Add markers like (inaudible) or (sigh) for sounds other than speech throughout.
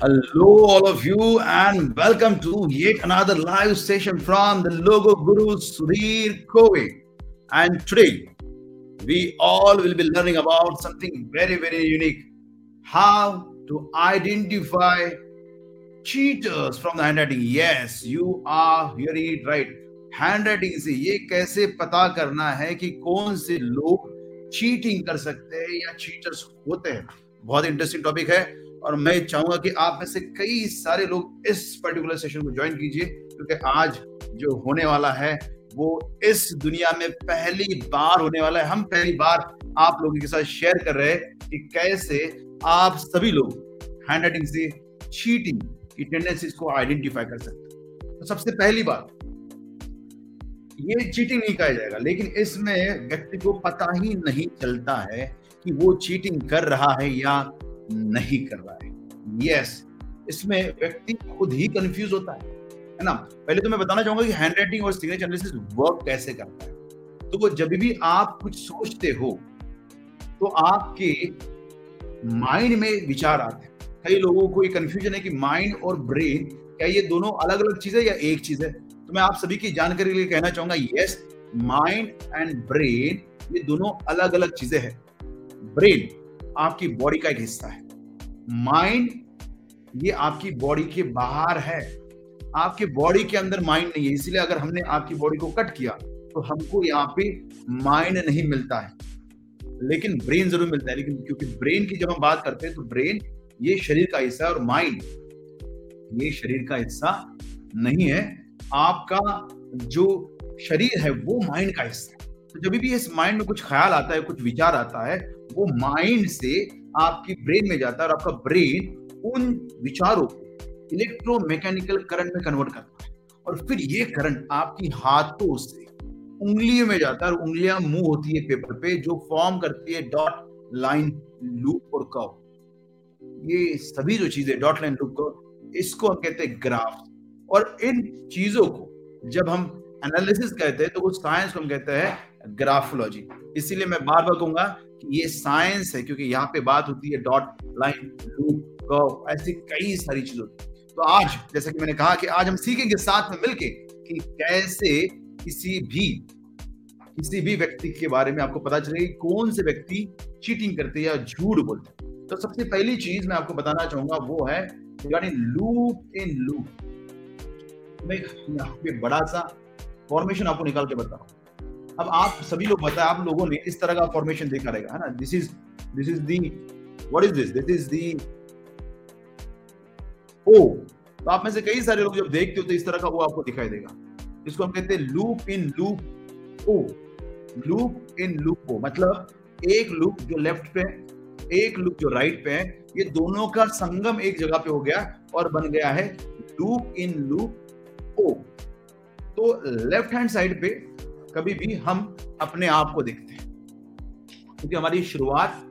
Hello, all of you, and welcome to yet another live session from the Logo Guru Sudhir Kove. And today, we all will be learning about something very, very unique how to identify cheaters from the handwriting. Yes, you are hearing it right. Handwriting से ये कैसे पता करना है कि कौन से लोग चीटिंग कर सकते हैं या चीटर्स होते हैं बहुत इंटरेस्टिंग टॉपिक है और मैं चाहूँगा कि आप में से कई सारे लोग इस पर्टिकुलर सेशन को ज्वाइन कीजिए, क्योंकि आज जो होने वाला है, वो इस दुनिया में पहली बार होने वाला है। हम पहली बार आप लोगों के साथ शेयर कर रहे हैं कि कैसे आप सभी लोग हैंड राइटिंग से चीटिंग की टेंडेंसीज को आइडेंटिफाई कर सकते हैं। तो सबसे पहली बात, ये चीटिंग नहीं कहा जाएगा, लेकिन इसमें व्यक्ति को पता ही नहीं चलता है कि वो चीटिंग कर रहा है या नहीं कर रहा है। यस इसमें व्यक्ति खुद ही कंफ्यूज होता है है ना? पहले तो मैं बताना चाहूँगा कि हैंड राइटिंग और सिग्नेचर एनालिसिस वर्क कैसे करता है? तो वो जब भी आप कुछ सोचते हो तो आपके माइंड में विचार आते हैं। कई लोगों को ये कंफ्यूजन है कि माइंड और ब्रेन क्या ये दोनों अलग अलग चीज़ है या एक चीज़ है? तो मैं आप सभी की जानकारी के लिए कहना चाहूँगा यस माइंड एंड ब्रेन ये दोनों अलग अलग चीज़ें हैं। ब्रेन आपकी बॉडी का एक हिस्सा है। माइंड ये आपकी बॉडी के बाहर है। आपके बॉडी के अंदर माइंड नहीं है। इसलिए अगर हमने आपकी बॉडी को कट किया तो हमको यहाँ पे माइंड नहीं मिलता है। लेकिन ब्रेन ज़रूर मिलता है। लेकिन क्योंकि ब्रेन की जब हम बात करते हैं तो ब्रेन ये शरीर का हिस्सा है और माइंड ये शरीर का हिस्सा नहीं है। आपका जो शरीर है, वो माइंड का हिस्सा है। तो जब भी इस माइंड में कुछ ख्याल आता है, कुछ विचार आता है वो माइंड से आपकी ब्रेन में जाता है और आपका ब्रेन उन विचारों को इलेक्ट्रोमैकेनिकल करंट में कन्वर्ट करता है। और फिर ये करंट आपकी हाथों से उंगलियों में जाता है और उंगलियाँ मुँह होती है पेपर पे, जो फॉर्म करती है डॉट लाइन लूप और कव ये सभी जो चीज़ें डॉट लाइन लूप कव इसको हम कहते हैं ग्राफ और इन चीज़ों को जब हम एनालिसिस कहते हैं तो उस साइंस को हम कहते हैं ग्राफोलॉजी इसीलिए मैं बार बार कहूँगा ये साइंस है, क्योंकि यहाँ पे बात होती है डॉट लाइन लूप कर्व ऐसी कई सारी चीज़ों होती तो आज, जैसा कि मैंने कहा कि आज हम सीखेंगे साथ में मिलके कि कैसे किसी भी किसी भी व्यक्ति के बारे में आपको पता चलेगा कौन से व्यक्ति चीटिंग करते हैं या झूठ बोलते हैं। तो सबसे पहली चीज़ मैं आपको बताना चाहूँगा वो है रिगार्डिंग लूप इन लूप मैं यहाँ पे बड़ा सा फॉर्मेशन आपको निकाल के बता रहा हूँ अब आप सभी लोग बताए, आप लोगों ने इस तरह का फॉर्मेशन देखा रहेगा, है ना? This is this is the what is this this is the O तो आप में से कई सारे लोग जब देखते हो तो इस तरह का वो आपको दिखाई देगा। इसको हम कहते हैं loop in loop O loop in loop O मतलब एक लूप जो लेफ़्ट पे एक लूप जो राइट पे है, ये दोनों का संगम एक जगह पे हो गया और बन गया है लूप इन लूप ओ तो लेफ़्ट हैंड साइड पे कभी भी हम अपने आप को देखते हैं। क्योंकि हमारी शुरुआत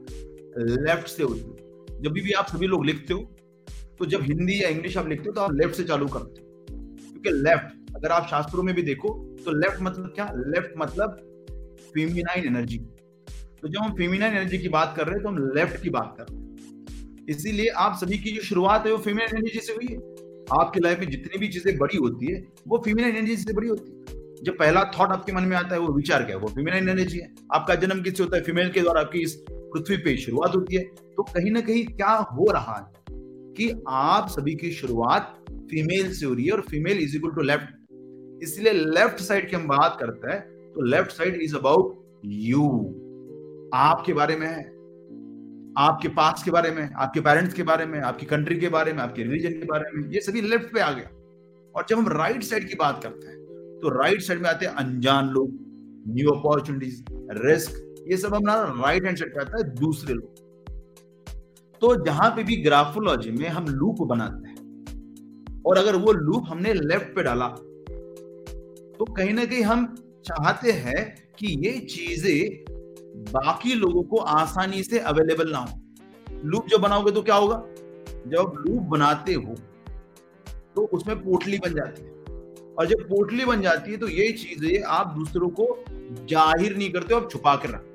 लेफ़्ट से होती है जब भी आप सभी लोग लिखते हो तो जब हिंदी या इंग्लिश आप लिखते हो तो आप लेफ़्ट से चालू करते हो। क्योंकि लेफ़्ट अगर आप शास्त्रों में भी देखो तो लेफ़्ट मतलब क्या? लेफ़्ट मतलब फेमिनाइन एनर्जी तो जब हम फेमिनाइन एनर्जी की बात कर रहे हैं तो हम लेफ़्ट की बात कर रहे हैं। इसीलिए आप सभी की जो शुरुआत है, वो फेमिनाइन एनर्जी से हुई है। आपकी लाइफ में जितनी भी चीज़ें बड़ी होती है, वो फेमिनाइन एनर्जी से बड़ी होती है। जो पहला थॉट आपके मन में आता है, वो विचार क्या है? वो फीमेल एनर्जी है। आपका जन्म किससे होता है? फीमेल के द्वारा आपकी इस पृथ्वी पे शुरुआत होती है। तो कहीं ना कहीं क्या हो रहा है कि आप सभी की शुरुआत फीमेल से हो रही है और female is equal to left इसलिए लेफ़्ट साइड की हम बात करते हैं तो left side is about you आपके बारे में है। आपके पास के बारे में आपके पेरेंट्स के बारे में आपकी कंट्री के बारे में आपके रिलीजन के बारे में ये सभी लेफ़्ट पे आ गया। और जब हम राइट साइड की बात करते हैं तो राइट साइड में आते हैं अनजान लोग न्यू अपॉर्चुनिटीज़ रिस्क ये सब हमारा राइट हैंड साइड आता है दूसरे लोग। तो जहाँ पे भी ग्राफोलॉजी में हम लूप बनाते हैं, और अगर वो लूप हमने लेफ़्ट पे डाला तो कहीं ना कहीं हम चाहते हैं कि ये चीज़ें बाकी लोगों को आसानी से अवेलेबल ना हो। लूप जब बनाओगे तो क्या होगा? जब लूप बनाते हो तो उसमें पोटली बन जाती है। और जब पोटली बन जाती है तो ये चीज़ें आप दूसरों को ज़ाहिर नहीं करते आप छुपा कर रख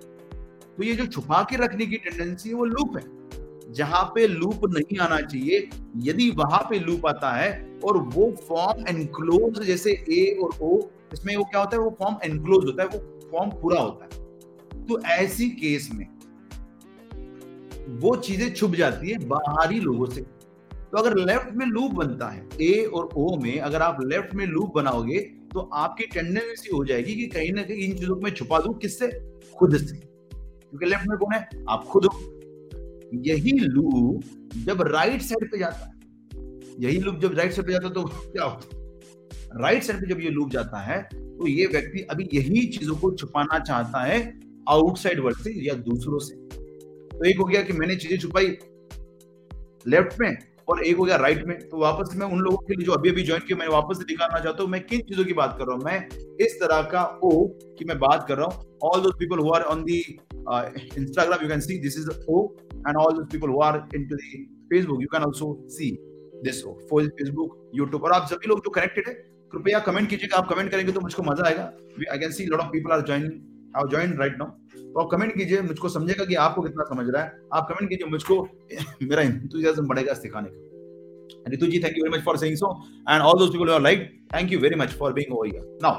तो ये जो छुपा के रखने की टेंडेंसी है, वो लूप है। जहाँ पे लूप नहीं आना चाहिए, यदि वहाँ पे लूप आता है और वो फॉर्म एनक्लोज जैसे ए और ओ इसमें वो क्या होता है? वो फॉर्म एनक्लोज होता है, वो फॉर्म पूरा होता है। तो ऐसी केस में वो चीज़ें छुप जाती है बाहरी लोगों से। तो अगर लेफ़्ट में लूप बनता है ए और ओ में अगर आप लेफ़्ट में लूप बनाओगे तो आपकी टेंडेंसी हो जाएगी कि कहीं ना कहीं इन चीज़ों में छुपा दू किससे? खुद से। क्योंकि लेफ़्ट में कौन है? आप खुद हो। यही लूप जब राइट साइड पे जाता है, यही लूप जब राइट साइड पे जाता है तो क्या होता है? राइट साइड पे जब ये लूप जाता है तो ये व्यक्ति अभी यही चीज़ों को छुपाना चाहता है आउटसाइड वर्ल्ड से या दूसरों से। तो एक हो गया कि मैंने चीज़ें छुपाई लेफ़्ट में और एक हो गया राइट में तो वापस मैं उन लोगों के लिए जो अभी अभी ज्वाइन किया मैं वापस से दिखाना चाहता हूँ, मैं किन चीज़ों की बात कर रहा हूँ? मैं इस तरह का ओ की मैं बात कर रहा हूँ। All those people who are on the Instagram you can see this is O and all those people who are into the Facebook you can also see this O for Facebook YouTube और आप सभी लोग जो connected है, कृपया comment कीजिएगा, आप comment करेंगे तो मुझको मज़ा आएगा। I can see lot of people are joining have join right now तो आप कमेंट कीजिए मुझको समझेगा कि आपको कितना समझ रहा है। आप कमेंट कीजिए मुझको (laughs) मेरा इंतज़ाम बढ़ेगा सिखाने का। Ritu ji, thank you very much for saying so. And all those people who are like, thank you very much for being over here. Now,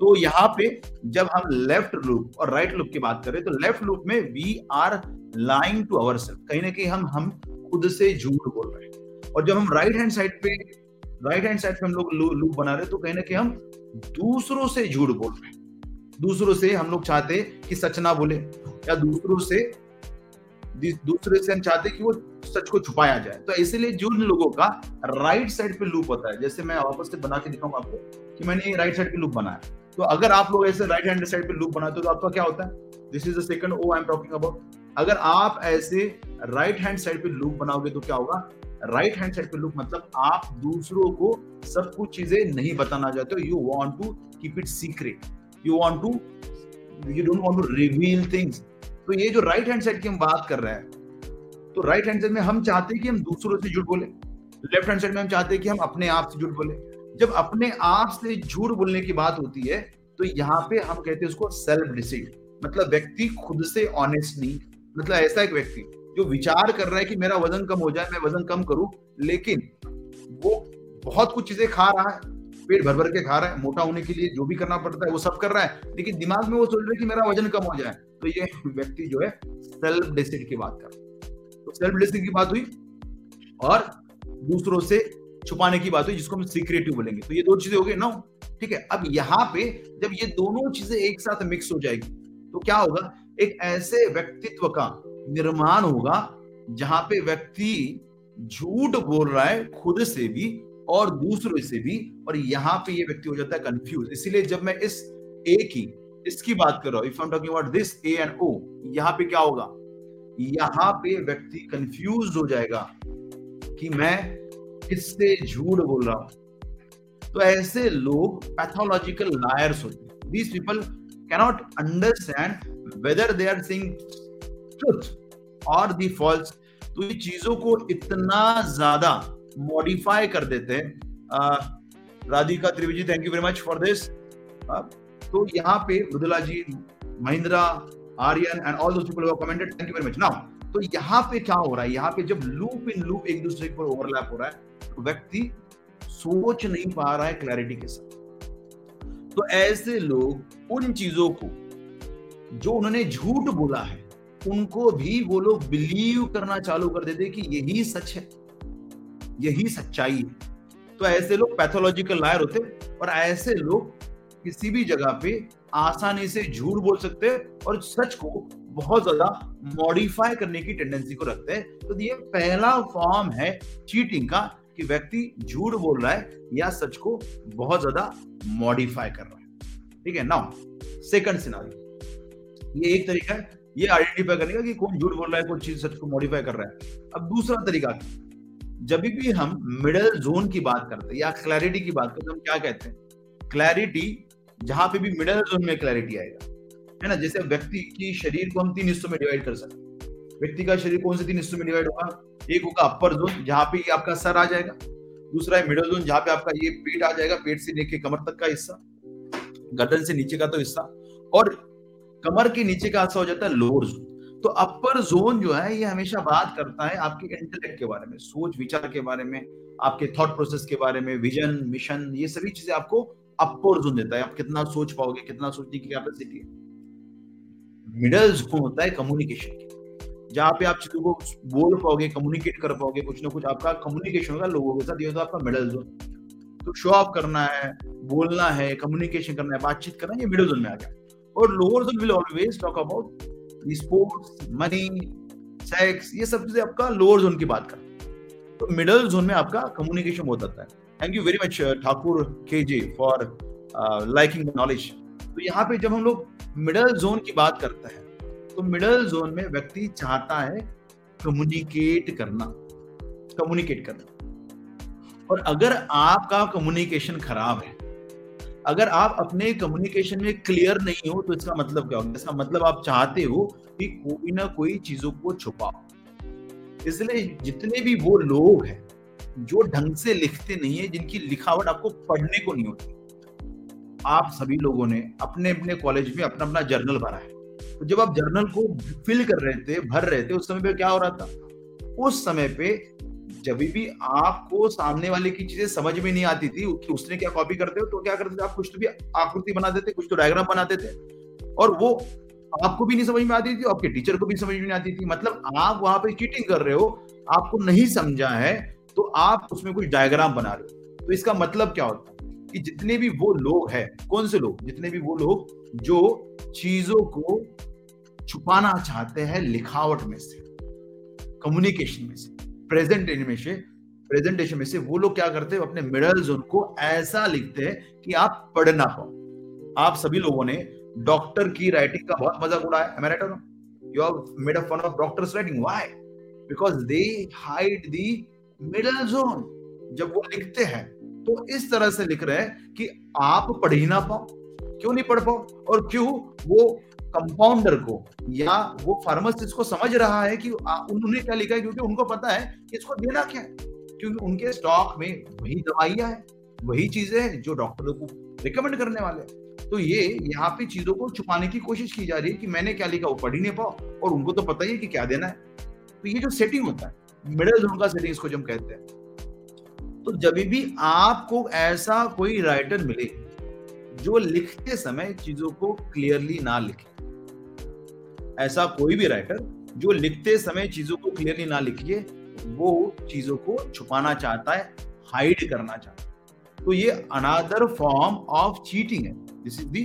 तो यहाँ पे जब हम लेफ़्ट लूप और राइट लूप की बात करें तो लेफ़्ट लूप में we are lying to our self कहीं ना कहीं हम हम खुद से झूठ बोल रहे हैं। और जब हम राइट हैंड साइड पे राइट हैंड साइड पे हम लोग लूप बना रहे हैं तो कहीं ना कहीं हम दूसरों से झूठ बोल रहे हैं। दूसरों से हम लोग चाहते कि सच ना बोले, या दूसरों से दूसरे से हम चाहते कि वो सच को छुपाया जाए। तो इसीलिए जिन लोगों का राइट साइड पे लूप होता है, जैसे मैं वापस से बना के दिखाऊँगा आपको कि मैंने राइट साइड पे लूप बनाया। तो अगर आप लोग ऐसे राइट हैंड साइड पे लूप बनाते हो तो आपका क्या होता है? This is the second O I am talking about अगर आप ऐसे राइट हैंड साइड पे लूप बनाओगे तो क्या होगा? राइट हैंड साइड पे लूप मतलब आप दूसरों को सब कुछ चीज़ें नहीं बताना चाहते हो। You want to keep it secret you want to you don't want to reveal things तो ये जो राइट हैंड साइड की हम बात कर रहे हैं तो राइट हैंड साइड में हम चाहते हैं कि हम दूसरों से झूठ बोले। लेफ़्ट हैंड साइड में हम चाहते हैं कि हम अपने आप से झूठ बोले। जब अपने आप से झूठ बोलने की बात होती है तो यहाँ पे हम कहते हैं उसको सेल्फ डिसीट मतलब व्यक्ति खुद से ऑनेस्ट नहीं मतलब ऐसा एक व्यक्ति जो विचार कर रहा है कि मेरा वज़न कम हो जाए, मैं वज़न कम करूँ, लेकिन वो बहुत कुछ चीज़ें खा रहा है पेट भर भर के खा रहा है, मोटा होने के लिए जो भी करना पड़ता है, वो सब कर रहा है। लेकिन दिमाग में वो सोच रहा है कि मेरा वज़न कम हो जाए। तो ये व्यक्ति जो है सेल्फ डिसिड की बात कर तो सेल्फ डिसिड की बात हुई और दूसरों से छुपाने की बात हुई, जिसको हम सीक्रेटिव बोलेंगे। तो ये दो चीज़ें हो गई ना ठीक है? अब यहाँ पे जब ये दोनों चीज़ें एक साथ मिक्स हो जाएगी तो क्या होगा? एक ऐसे व्यक्तित्व का निर्माण होगा, जहाँ पे व्यक्ति झूठ बोल रहा है, खुद से भी और दूसरों से भी, और यहाँ पे ये व्यक्ति हो जाता है कंफ्यूज इसीलिए जब मैं इस ए की, इसकी बात कर रहा हूँ if I talking about this A and O यहाँ पे क्या होगा? यहाँ पे व्यक्ति कंफ्यूज हो जाएगा कि मैं किससे झूठ बोल रहा हूँ। तो ऐसे लोग पैथोलॉजिकल लायर्स होते हैं। These people cannot understand whether they are saying truth और दी फॉल्स तो ये चीज़ों को इतना ज़्यादा मॉडिफाई कर देते हैं। Radhika Trivedi thank you very much for this तो यहाँ पे Mridula ji, Mahindra, Aryan and all those people commented thank you very much now तो यहाँ पे क्या हो रहा है? यहाँ पे जब लूप इन लूप एक दूसरे पर ओवरलैप हो रहा है तो व्यक्ति सोच नहीं पा रहा है क्लैरिटी के साथ। तो ऐसे लोग उन चीज़ों को, जो उन्होंने झूठ बोला है, उनको भी वो लोग बिलीव करना चालू कर देते कि यही सच है। यही सच्चाई है। तो ऐसे लोग पैथोलॉजिकल लायर होते और ऐसे लोग किसी भी जगह पे आसानी से झूठ बोल सकते हैं और सच को बहुत ज़्यादा मॉडिफाई करने की टेंडेंसी को रखते हैं। तो ये पहला फॉर्म है चीटिंग का कि व्यक्ति झूठ बोल रहा है या सच को बहुत ज़्यादा मॉडिफाई कर रहा है। ठीक है? नाउ सेकंड सिनारी ये एक तरीका है। ये आइडेंटिफाई करने का कि कौन झूठ बोल रहा है, कौन चीज़ सच को मॉडिफाई कर रहा है। अब दूसरा तरीका जब भी हम मिडल जोन की बात करते हैं या क्लैरिटी की बात करते हैं, हम क्या कहते हैं? क्लैरिटी जहाँ पे भी मिडल जोन में क्लैरिटी आएगा, है ना? जैसे व्यक्ति की शरीर को हम तीन हिस्सों में डिवाइड कर सकते हैं। व्यक्ति का शरीर कौन से तीन हिस्सों में डिवाइड होगा? एक होगा अपर जोन जहाँ पे आपका सर आ जाएगा। दूसरा है मिडल जोन जहाँ पे आपका ये पेट आ जाएगा, पेट से लेके कमर तक का हिस्सा, गर्दन से नीचे का तो हिस्सा, और कमर के नीचे का हिस्सा हो जाता है लोअर जोन तो अपर जोन जो है, ये हमेशा बात करता है आपके इंटेलेक्ट के बारे में, सोच विचार के बारे में, आपके थॉट प्रोसेस के बारे में विजन मिशन ये सभी चीज़ें आपको अपर जोन देता है। आप कितना सोच पाओगे, कितना सोचने की कैपेसिटी है। मिडल जोन होता है कम्युनिकेशन की। जहाँ पे आप चीज़ों को बोल पाओगे कम्युनिकेट कर पाओगे, कुछ ना कुछ आपका कम्युनिकेशन होगा लोगों के साथ, ये होता है आपका मिडल जोन तो शो ऑफ़ करना है, बोलना है कम्युनिकेशन करना है, बातचीत करना है, ये मिडल जोन में आ गया। और lower zone will always talk about sports money sex ये सब चीज़ें आपका लोअर जोन की बात कर तो मिडल जोन में आपका कम्युनिकेशन बहुत आता है। Thank you very much Thakur K J for liking knowledge तो यहाँ पे जब हम लोग मिडल जोन की बात करते हैं तो मिडल जोन में व्यक्ति चाहता है कम्युनिकेट करना कम्युनिकेट करना। और अगर आपका कम्युनिकेशन खराब है अगर आप अपने कम्युनिकेशन में क्लियर नहीं हो तो इसका मतलब क्या होगा? इसका मतलब आप चाहते हो कि कोई ना कोई चीज़ों को छुपाओ। इसलिए जितने भी वो लोग हैं, जो ढंग से लिखते नहीं है, जिनकी लिखावट आपको पढ़ने को नहीं होती, आप सभी लोगों ने अपने अपने कॉलेज में अपना अपना जर्नल भरा है। तो जब आप जर्नल को फिल कर रहे थे, भर रहे थे, उस समय पे क्या हो रहा था? उस समय पे जब भी आपको सामने वाले की चीज़ें समझ में नहीं आती थी कि उसने क्या कॉपी करते हो तो क्या करते थे? आप कुछ तो भी आकृति बना देते, कुछ तो डायग्राम बनाते थे और वो आपको भी नहीं समझ में आती थी, आपके टीचर को भी समझ में नहीं आती थी। मतलब आप वहाँ पे चीटिंग कर रहे हो, आपको नहीं समझा है तो आप उसमें कुछ डायग्राम बना रहे हो। तो इसका मतलब क्या होता है कि जितने भी वो लोग हैं, कौन से लोग? जितने भी वो लोग जो चीज़ों को छुपाना चाहते हैं लिखावट में से कम्युनिकेशन में से। प्रेजेंटेशन में से, प्रेजेंटेशन में से वो लोग क्या करते हैं अपने मिडल जोन को ऐसा लिखते हैं कि आप पढ़ ना पाओ। आप सभी लोगों ने डॉक्टर की राइटिंग का बहुत मज़ाक उड़ाया। है you are made a fun of doctors writing why because they hide the middle zone जब वो लिखते हैं तो इस तरह से लिख रहे हैं कि आप पढ़ ही ना पाओ। क्यों नहीं पढ़ पाओ? और क्यों वो कंपाउंडर को, या वो फार्मासिस्ट को समझ रहा है कि उन्होंने क्या लिखा है? क्योंकि उनको पता है कि इसको देना क्या है। क्योंकि उनके स्टॉक में वही दवाइयाँ हैं, वही चीज़ें हैं जो डॉक्टरों को रिकमेंड करने वाले हैं। तो ये यहाँ पे चीज़ों को छुपाने की कोशिश की जा रही है कि मैंने क्या लिखा वो पढ़ ही नहीं पाओ, और उनको तो पता ही है कि क्या देना है। तो ये जो सेटिंग होता है मिडल जोन का सेटिंग इसको जो हम कहते हैं तो जब भी आपको ऐसा कोई राइटर मिले, जो लिखते समय चीज़ों को क्लियरली ना लिखे ऐसा कोई भी राइटर जो लिखते समय चीज़ों को क्लियरली ना लिखिए, वो चीज़ों को छुपाना चाहता है हाइड करना चाहता है। तो ये अनादर फॉर्म ऑफ़ चीटिंग है। This is the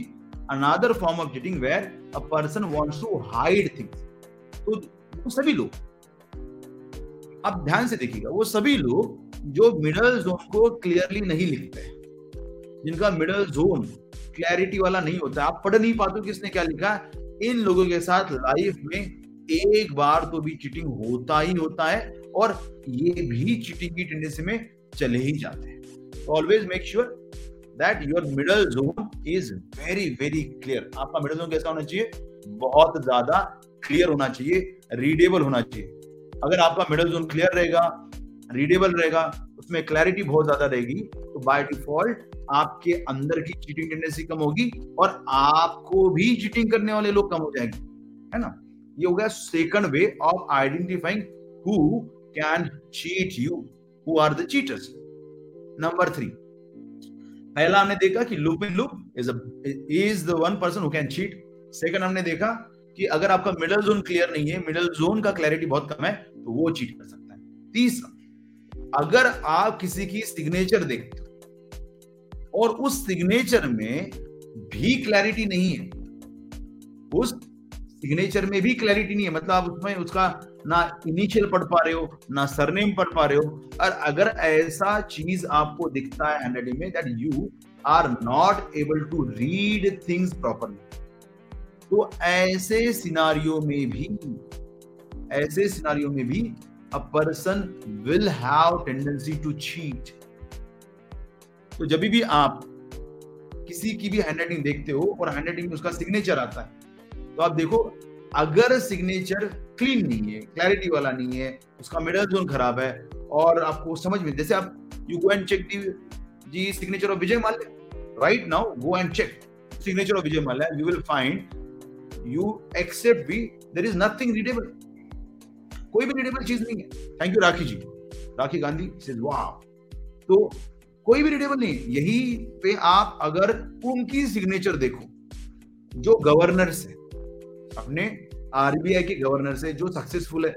another form of cheating where a person wants to hide things तो वो सभी लोग, आप ध्यान से देखिएगा, वो सभी लोग जो मिडल जोन को क्लियरली नहीं लिखते हैं, जिनका मिडल जोन क्लैरिटी वाला नहीं होता आप पढ़ नहीं पाते किसने क्या लिखा इन लोगों के साथ लाइफ में एक बार तो भी चीटिंग होता ही होता है और ये भी चीटिंग की टेंडेंसी में चले ही जाते हैं। Always make sure that your middle zone is very very clear आपका मिडल जोन कैसा होना चाहिए? बहुत ज़्यादा क्लियर होना चाहिए रीडेबल होना चाहिए। अगर आपका मिडल जोन क्लियर रहेगा रीडेबल रहेगा उसमें क्लैरिटी बहुत ज़्यादा रहेगी तो बाय डिफ़ॉल्ट आपके अंदर की चीटिंग टेंडेंसी कम होगी और आपको भी चीटिंग करने वाले लोग कम हो जाएँगे, है ना? ये हो गया second way of identifying who can cheat you who are the cheaters number three पहला हमने देखा कि loop in loop is is the one person who can cheat second हमने देखा कि अगर आपका मिडल जोन क्लियर नहीं है मिडल जोन का क्लैरिटी बहुत कम है तो वो चीट कर सकता है। तीसरा अगर आप किसी की सिग्नेचर देखते हो, और उस सिग्नेचर में भी क्लैरिटी नहीं है, उस सिग्नेचर में भी क्लैरिटी नहीं है मतलब आप उसमें उसका ना इनिशियल पढ़ पा रहे हो, ना सरनेम पढ़ पा रहे हो, और अगर ऐसा चीज़ आपको दिखता है हैंडराइटिंग में that you are not able to read things properly तो ऐसे सिनारियों में भी, ऐसे सिनारियों में भी a person will have tendency to cheat तो जब भी आप किसी की भी हैंडराइटिंग देखते हो और हैंडराइटिंग में उसका सिग्नेचर आता है तो आप देखो, अगर सिग्नेचर क्लीन नहीं है क्लैरिटी वाला नहीं है, उसका मिडल जोन खराब है, और आपको समझ में, जैसे आप you go and check G signature of Vijay Mallya right now go and check signature of Vijay Mallya you will find you except भी देर इज़ नथिंग रीडेबल कोई भी रीडेबल चीज़ नहीं है। थैंक यू राखी जी राखी गांधी तो कोई भी रीडेबल नहीं यही पे आप अगर उनकी सिग्नेचर देखो, जो गवर्नर से अपने आरबीआई के गवर्नर से जो सक्सेसफुल है,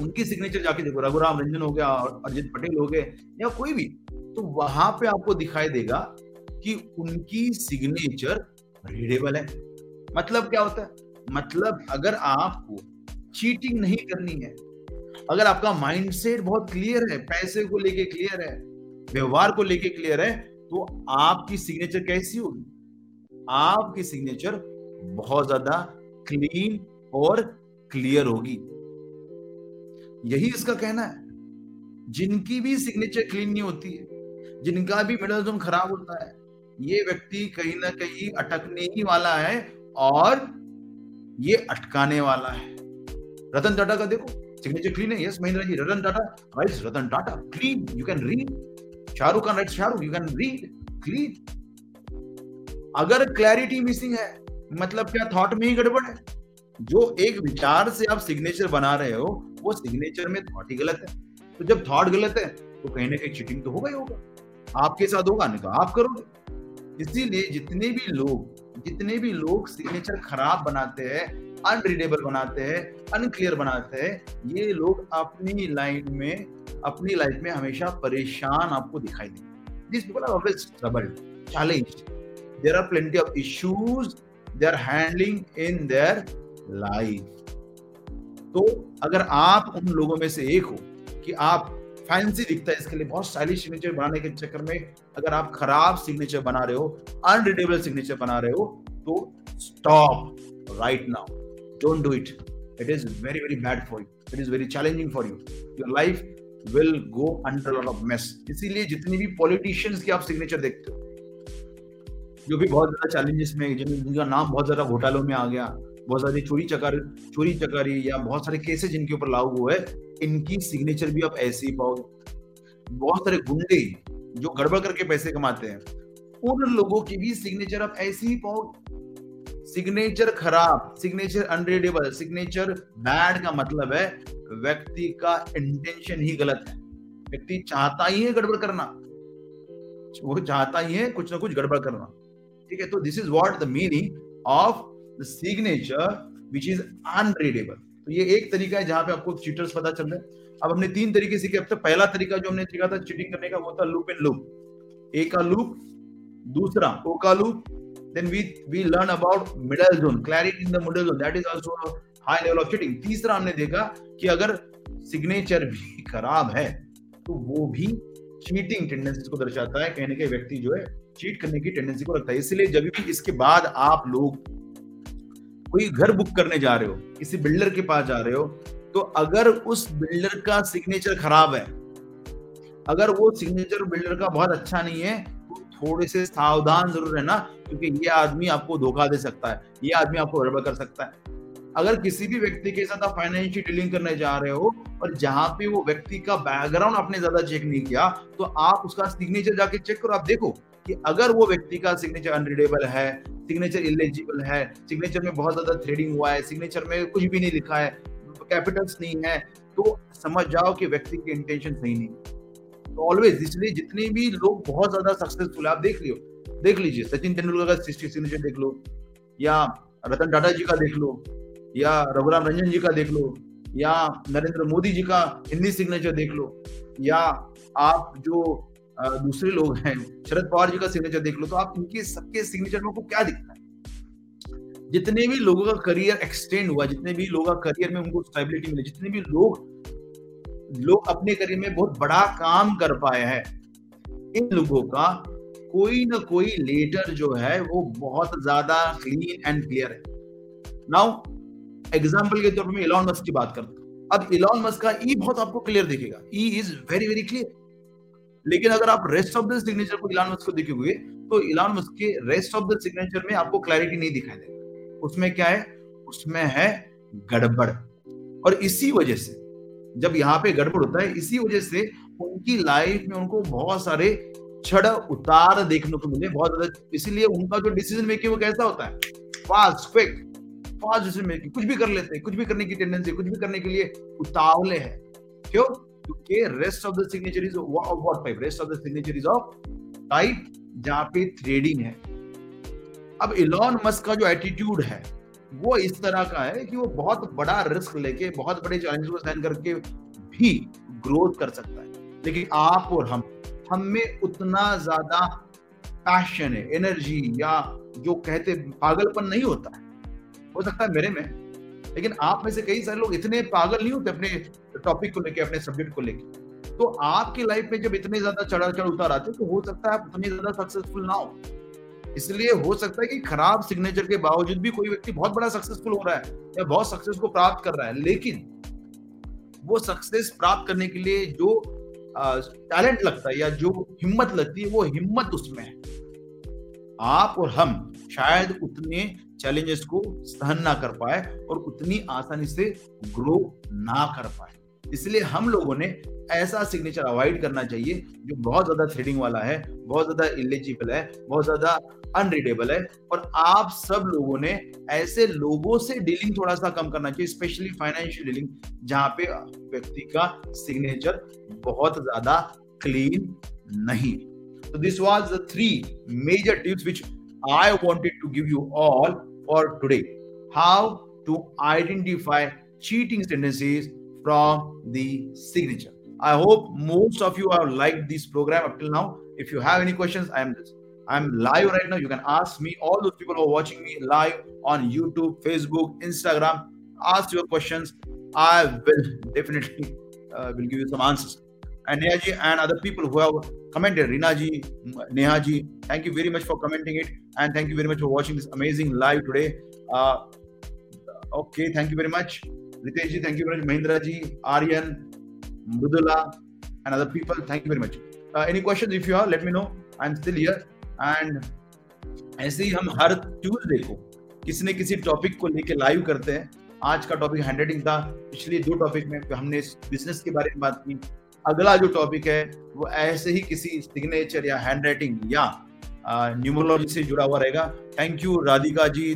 उनकी सिग्नेचर जाके देखो। रघुराम रंजन हो गया, अरजित पटेल हो गए, या कोई भी तो वहाँ पे आपको दिखाई देगा कि उनकी सिग्नेचर रीडेबल है। मतलब क्या होता है? मतलब अगर आपको चीटिंग नहीं करनी है। अगर आपका माइंडसेट बहुत क्लियर है, पैसे को लेके क्लियर है, व्यवहार को लेके क्लियर है तो आपकी सिग्नेचर कैसी होगी? आपकी सिग्नेचर बहुत ज़्यादा क्लीन और क्लियर होगी। यही इसका कहना है। जिनकी भी सिग्नेचर क्लीन नहीं होती है, जिनका भी मिडल जोन खराब होता है, ये व्यक्ति कहीं ना कहीं अटकने ही वाला है और ये अटकाने वाला है। रतन टाटा का देखो सिग्नेचर क्लीन है yes Mahendra ji Ratan Tata right Ratan Tata clean you can read Shahrukh Khan right Shahrukh you can read clean अगर क्लैरिटी मिसिंग है मतलब क्या थॉट में ही गड़बड़ है? जो एक विचार से आप सिग्नेचर बना रहे हो, वो सिग्नेचर में थॉट ही गलत है। तो जब थॉट गलत है तो कहीं ना कहीं चीटिंग तो होगा ही होगा। आपके साथ होगा, नहीं तो आप करोगे। इसीलिए जितने भी लोग, जितने भी लोग सिग्नेचर खराब बनाते हैं अनरीडेबल बनाते हैं अनक्लियर बनाते हैं, ये लोग अपनी लाइन में, अपनी लाइफ में हमेशा परेशान आपको दिखाई देंगे। This people are always troubled challenge there are plenty of issues they are handling in their life तो अगर आप उन लोगों में से एक हो कि आप फैंसी दिखता है इसके लिए, बहुत स्टाइलिश सिग्नेचर बनाने के चक्कर में अगर आप खराब सिग्नेचर बना रहे हो अनरीडेबल सिग्नेचर बना रहे हो तो stop right now don't do it it is very very bad for you it is very challenging for you your life will go under lot of mess इसीलिए जितनी भी पॉलिटिशियंस की आप सिग्नेचर देखते हो, जो भी बहुत ज़्यादा चैलेंजेस में जिनका नाम बहुत ज़्यादा घोटालों में आ गया, बहुत सारी चोरी चकार चोरी चकारी या बहुत सारे केसेस जिनके ऊपर लागू हुए इनकी सिग्नेचर भी आप ऐसे ही पाओगे। बहुत सारे गुंडे जो गड़बड़ करके पैसे कमाते हैं, उन लोगों की भी सिग्नेचर आप ऐसे ही पाओगे। सिग्नेचर खराब सिग्नेचर अनरीडेबल सिग्नेचर बैड का मतलब है व्यक्ति का इंटेंशन ही गलत है। व्यक्ति चाहता ही है गड़बड़ करना। वो चाहता ही है कुछ ना कुछ गड़बड़ करना। ठीक है तो this is what the meaning of the signature which is unreadable तो ये एक तरीका है जहाँ पे आपको चीटर्स पता चल रहे अब हमने तीन तरीके सीखे। अब तक पहला तरीका जो हमने सीखा था चीटिंग करने का, वो था लूप एंड लूप ए का लूप दूसरा ओ का loop then we we learn about middle zone clarity in the middle zone that is also high level of cheating तीसरा हमने देखा कि अगर सिग्नेचर भी खराब है तो वो भी चीटिंग टेंडेंसी को दर्शाता है। कहने के व्यक्ति जो है चीट करने की टेंडेंसी को रखता है। इसलिए जब भी इसके बाद आप लोग कोई घर बुक करने जा रहे हो, किसी बिल्डर के पास जा रहे हो तो अगर उस बिल्डर का सिग्नेचर खराब है, अगर वो सिग्नेचर बिल्डर का बहुत अच्छा नहीं है थोड़े से सावधान ज़रूर रहना, क्योंकि ये आदमी आपको धोखा दे सकता है, ये आदमी आपको गड़बड़ कर सकता है। अगर किसी भी व्यक्ति के साथ आप फाइनेंशियल डीलिंग करने जा रहे हो, और जहाँ पे वो व्यक्ति का बैकग्राउंड आपने ज़्यादा चेक नहीं किया तो आप उसका सिग्नेचर जाके चेक करो। आप देखो कि अगर वो व्यक्ति का सिग्नेचर अनरीडेबल है सिग्नेचर इलेजिबल है सिग्नेचर में बहुत ज़्यादा थ्रेडिंग हुआ है सिग्नेचर में कुछ भी नहीं लिखा है कैपिटल्स नहीं है तो समझ जाओ कि व्यक्ति की इंटेंशन सही नहीं तो ऑलवेज इसलिए जितने भी लोग बहुत ज़्यादा सक्सेसफुल आप देख लियो देख लीजिए, सचिन तेंदुलकर का सिग्नेचर देख लो, या रतन टाटा जी का देख लो, या रघुराम रंजन जी का देख लो, या नरेंद्र मोदी जी का हिंदी सिग्नेचर देख लो, या आप जो दूसरे लोग हैं, शरद पवार जी का सिग्नेचर देख लो तो आप इनके सबके सिग्नेचर में को क्या दिखता है? जितने भी लोगों का करियर एक्सटेंड हुआ, जितने भी लोगों का करियर में उनको स्टेबिलिटी मिली, जितने भी लोग लोग अपने करियर में बहुत बड़ा काम कर पाए हैं। इन लोगों का कोई ना कोई लेटर जो है, वो बहुत ज़्यादा क्लीन एंड क्लियर है। नाउ एग्ज़ाम्पल के तौर पर मैं इलॉन मस्क की बात करता हूँ। अब इलॉन मस्क का ई बहुत आपको क्लियर दिखेगा। E is very very clear लेकिन अगर आप रेस्ट ऑफ़ द सिग्नेचर को इलान मस्क को देखोगे तो इलान मस्क के रेस्ट ऑफ़ द सिग्नेचर में आपको क्लैरिटी नहीं दिखाई देगा। उसमें क्या है? उसमें है गड़बड़। और इसी वजह से जब यहाँ पे गड़बड़ होता है, इसी वजह से उनकी लाइफ में उनको बहुत सारे छड़ उतार देखने को मिले, बहुत ज़्यादा। इसीलिए उनका जो डिसीज़न मेकिंग वो कैसा होता है? Fast quick fast decision making कुछ भी कर लेते हैं, कुछ भी करने की टेंडेंसी कुछ भी करने के लिए उतावले हैं। क्यों? क्योंकि rest of the signature is what type rest of the signature is of type जहाँ पे थ्रेडिंग है। अब इलॉन मस्क का जो एटीट्यूड है वो इस तरह का है कि वो बहुत बड़ा रिस्क लेके, बहुत बड़े चैलेंज को सहन करके भी ग्रोथ कर सकता है। लेकिन आप और हम हम में उतना ज़्यादा पैशन है एनर्जी या जो कहते पागलपन नहीं होता। है हो सकता है मेरे में, लेकिन आप में से कई सारे लोग इतने पागल नहीं होते अपने टॉपिक को लेके, अपने सब्जेक्ट को लेके। तो आपकी लाइफ में जब इतने ज़्यादा चढ़ा चढ़ उतार आते तो हो सकता है आप उतनी ज़्यादा सक्सेसफुल ना हो। इसलिए हो सकता है कि खराब सिग्नेचर के बावजूद भी कोई व्यक्ति बहुत बड़ा सक्सेसफुल हो रहा है या बहुत सक्सेस को प्राप्त कर रहा है, लेकिन वो सक्सेस प्राप्त करने के लिए जो टैलेंट लगता है या जो हिम्मत लगती है, वो हिम्मत उसमें है। आप और हम शायद उतने चैलेंजेस को सहन ना कर पाए और उतनी आसानी से ग्रो ना कर पाए। इसलिए हम लोगों ने ऐसा सिग्नेचर अवॉइड करना चाहिए जो बहुत ज़्यादा थ्रेडिंग वाला है, बहुत ज़्यादा इलिजिबल है, बहुत ज़्यादा अनरीडेबल है। और आप सब लोगों ने ऐसे लोगों से डीलिंग थोड़ा सा कम करना चाहिए स्पेशली फाइनेंशियल डीलिंग जहाँ पे व्यक्ति का सिग्नेचर बहुत ज़्यादा क्लीन नहीं। तो this was the three major tips which I wanted to give you all for today how to identify cheating tendencies from the signature. I hope most of you have liked this program up till now. If you have any questions, I am this. I'm live right now. You can ask me, all those people who are watching me live on YouTube, Facebook, Instagram, ask your questions. I will definitely uh, will give you some answers. And Neha and other people who have commented, Rina ji, Neha ji, thank you very much for commenting it. And thank you very much for watching this amazing live today. Uh, okay, thank you very much. Ritesh ji, thank you very much. Mahindra ji, Aryan, Mudula, and other people, thank you very much. Uh, any questions if you have, let me know. I'm still here. And ऐसे ही हम हर Tuesday को किसी न किसी topic को लेके live करते हैं आज का टॉपिक हैंड था पिछले दो टॉपिक में हमने बिज़नेस के बारे में बात की अगला जो टॉपिक है वो ऐसे ही किसी सिग्नेचर या हैंड राइटिंग या न्यूमोलॉजी से जुड़ा हुआ रहेगा thank you Radhika ji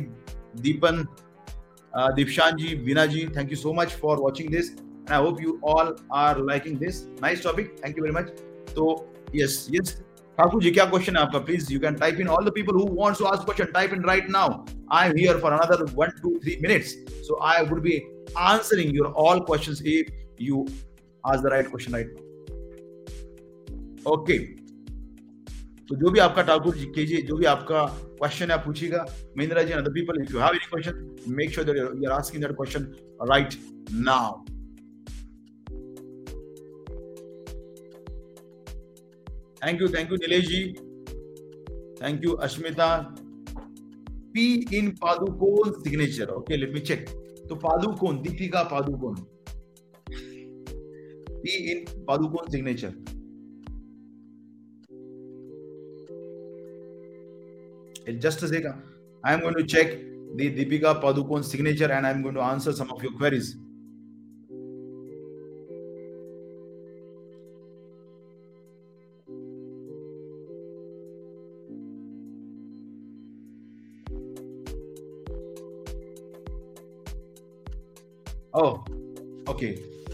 Dipan uh, Dipshanji, Vinaji, thank you so much for watching this. And I hope you all are liking this. Nice topic. Thank you very much. So, yes, yes. Thakur kya question aapka? Please, you can type in all the people who wants to ask question. Type in right now. I'm here for another one, two, three minutes. So I would be answering your all questions if you ask the right question right now. Okay. तो जो भी आपका ठाकुर जी कीजिए, जो भी आपका question है पूछिएगा। Mahindra ji other people if you have any question make sure that you are asking that question right now thank you thank you Nilesh ji thank you Ashmita P in Padukone signature okay let me check तो Padukone Deepika Padukone P in Padukone signature just a second i am going to check the deepika padukone signature and i am going to answer some of your queries okay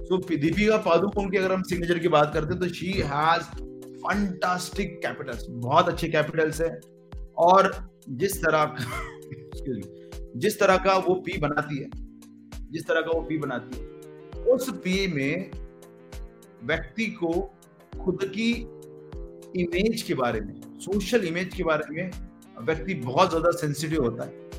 so Deepika Padukone की अगर हम signature की बात करते हैं तो she has fantastic capitals बहुत अच्छे कैपिटल्स है और जिस तरह का जिस तरह का वो पी बनाती है, जिस तरह का वो पी बनाती है, उस पी में व्यक्ति को खुद की इमेज के बारे में सोशल इमेज के बारे में व्यक्ति बहुत ज़्यादा सेंसिटिव होता है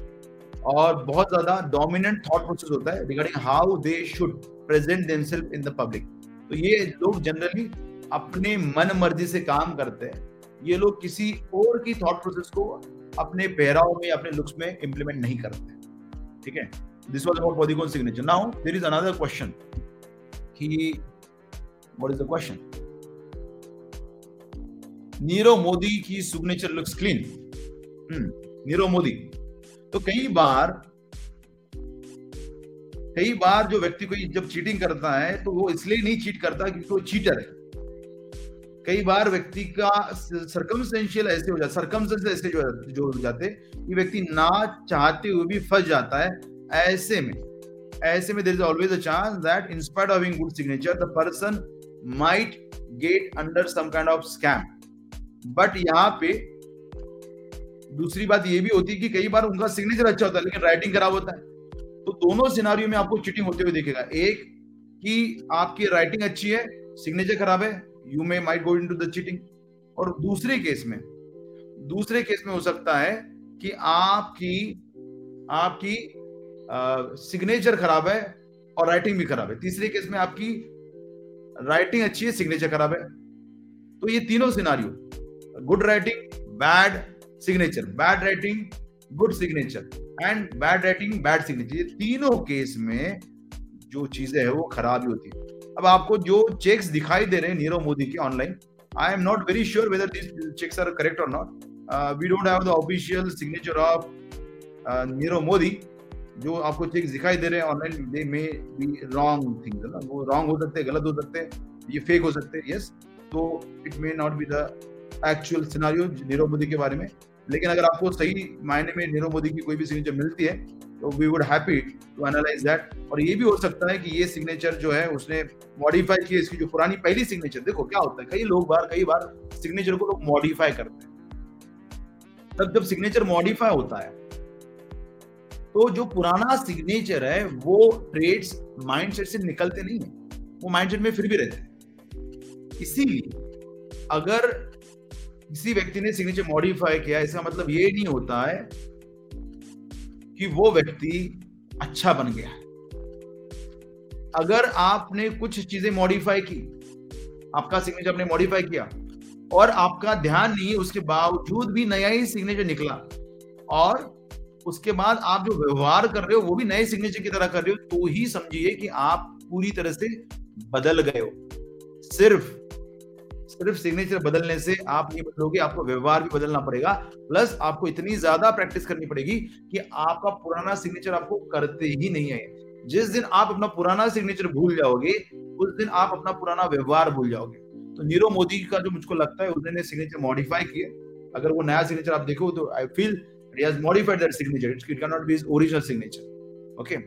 और बहुत ज़्यादा डोमिनेंट थॉट प्रोसेस होता है regarding how they should present themselves in the public तो ये लोग जनरली अपने मन मर्ज़ी से काम करते हैं। ये लोग किसी और की थॉट प्रोसेस को अपने पहराव में, अपने लुक्स में इंप्लीमेंट नहीं करते। ठीक है? This was about polygon signature now there is another question कि what is the question Nirav Modi की signature looks clean Nirav Modi तो कई बार कई बार जो व्यक्ति कोई जब चीटिंग करता है तो वो इसलिए नहीं चीट करता क्योंकि वो चीटर है। कई बार व्यक्ति का सरकमस्टेंशियल ऐसे हो जाता सरकमस्टेंस ऐसे जो जो हो जाते कि व्यक्ति ना चाहते हुए भी फंस जाता है ऐसे में। ऐसे में there is always a chance that spite of good signature the person might get under some kind of scam but यहाँ पे दूसरी बात ये भी होती है कि कई बार उनका सिग्नेचर अच्छा होता है, लेकिन राइटिंग खराब होता है। तो दोनों सिनारियों में आपको चीटिंग होते हुए देखेगा। एक कि आपकी राइटिंग अच्छी है सिग्नेचर खराब है you may might go into the cheating और दूसरे केस में, दूसरे केस में हो सकता है कि आपकी आपकी सिग्नेचर खराब है और राइटिंग भी खराब है। तीसरे केस में आपकी राइटिंग अच्छी है सिग्नेचर खराब है। तो ये तीनों scenario good writing bad signature bad writing good signature and bad writing bad signature ये तीनों केस में जो चीज़ें है, वो खराब ही होती है। अब आपको जो चेक्स दिखाई दे रहे हैं नीरव मोदी के online I am not very sure whether this checks are correct और not we don't have the official signature of Nirav Modi, जो आपको चेक्स दिखाई दे रहे हैं online they may be wrong things ना? वो रॉन्ग हो सकते हैं, गलत हो सकते हैं, ये फेक हो सकते हैं यस तो it may not be the actual scenario Nirav Modi के बारे में। लेकिन अगर आपको सही मायने में नीरव मोदी की कोई भी सिग्नेचर मिलती है we would happy to analyse that और ये भी हो सकता है कि ये सिग्नेचर जो है, उसने मॉडिफाई की इसकी जो पुरानी पहली सिग्नेचर देखो क्या होता है, कई लोग बार, कई बार सिग्नेचर को लोग मॉडिफाई करते हैं। तब जब सिग्नेचर मॉडिफाई होता है तो जो पुराना सिग्नेचर है, वो ट्रेड्स माइंडसेट से निकलते नहीं है। वो माइंडसेट में फिर भी रहते हैं। इसीलिए अगर किसी व्यक्ति ने सिग्नेचर मॉडिफाई किया, इसका मतलब ये नहीं होता है कि वो व्यक्ति अच्छा बन गया अगर आपने कुछ चीज़ें मॉडिफाई की, आपका सिग्नेचर आपने मॉडिफाई किया, और आपका ध्यान नहीं उसके बावजूद भी नया ही सिग्नेचर निकला, और उसके बाद आप जो व्यवहार कर रहे हो, वो भी नए सिग्नेचर की तरह कर रहे हो तो ही समझिए कि आप पूरी तरह से बदल गए हो। सिर्फ़ सिर्फ़ सिग्नेचर बदलने से आप नहीं बदलोगे, आपको व्यवहार भी बदलना पड़ेगा प्लस आपको इतनी ज़्यादा प्रैक्टिस करनी पड़ेगी कि आपका पुराना सिग्नेचर आपको करते ही नहीं आए। जिस दिन आप अपना पुराना सिग्नेचर भूल जाओगे, उस दिन आप अपना पुराना व्यवहार भूल जाओगे। तो नीरो मोदी का जो मुझको लगता है, उसने सिग्नेचर मॉडिफाई किए अगर वो नया सिग्नेचर आप देखो तो I feel he has modified that signature. It cannot be his original okay?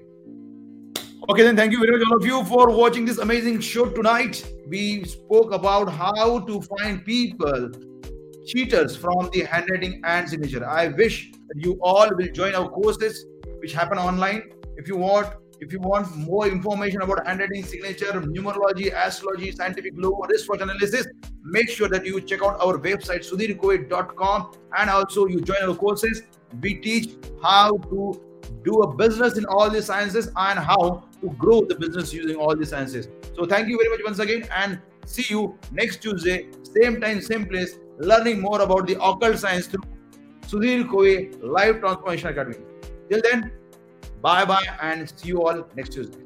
Okay, then thank you very much, all of you, for watching this amazing show tonight. We spoke about how to find people, cheaters from the handwriting and signature. I wish that you all will join our courses, which happen online. If you want, if you want more information about handwriting, signature, numerology, astrology, scientific law, risk wristwatch analysis, make sure that you check out our website sudhirkoit.com and also you join our courses. We teach how to do a business in all these sciences and how to grow the business using all these sciences. So thank you very much once again and see you next Tuesday, same time, same place, learning more about the occult science through Sudhir Kove Live Transformation Academy. Till then, bye bye and see you all next Tuesday.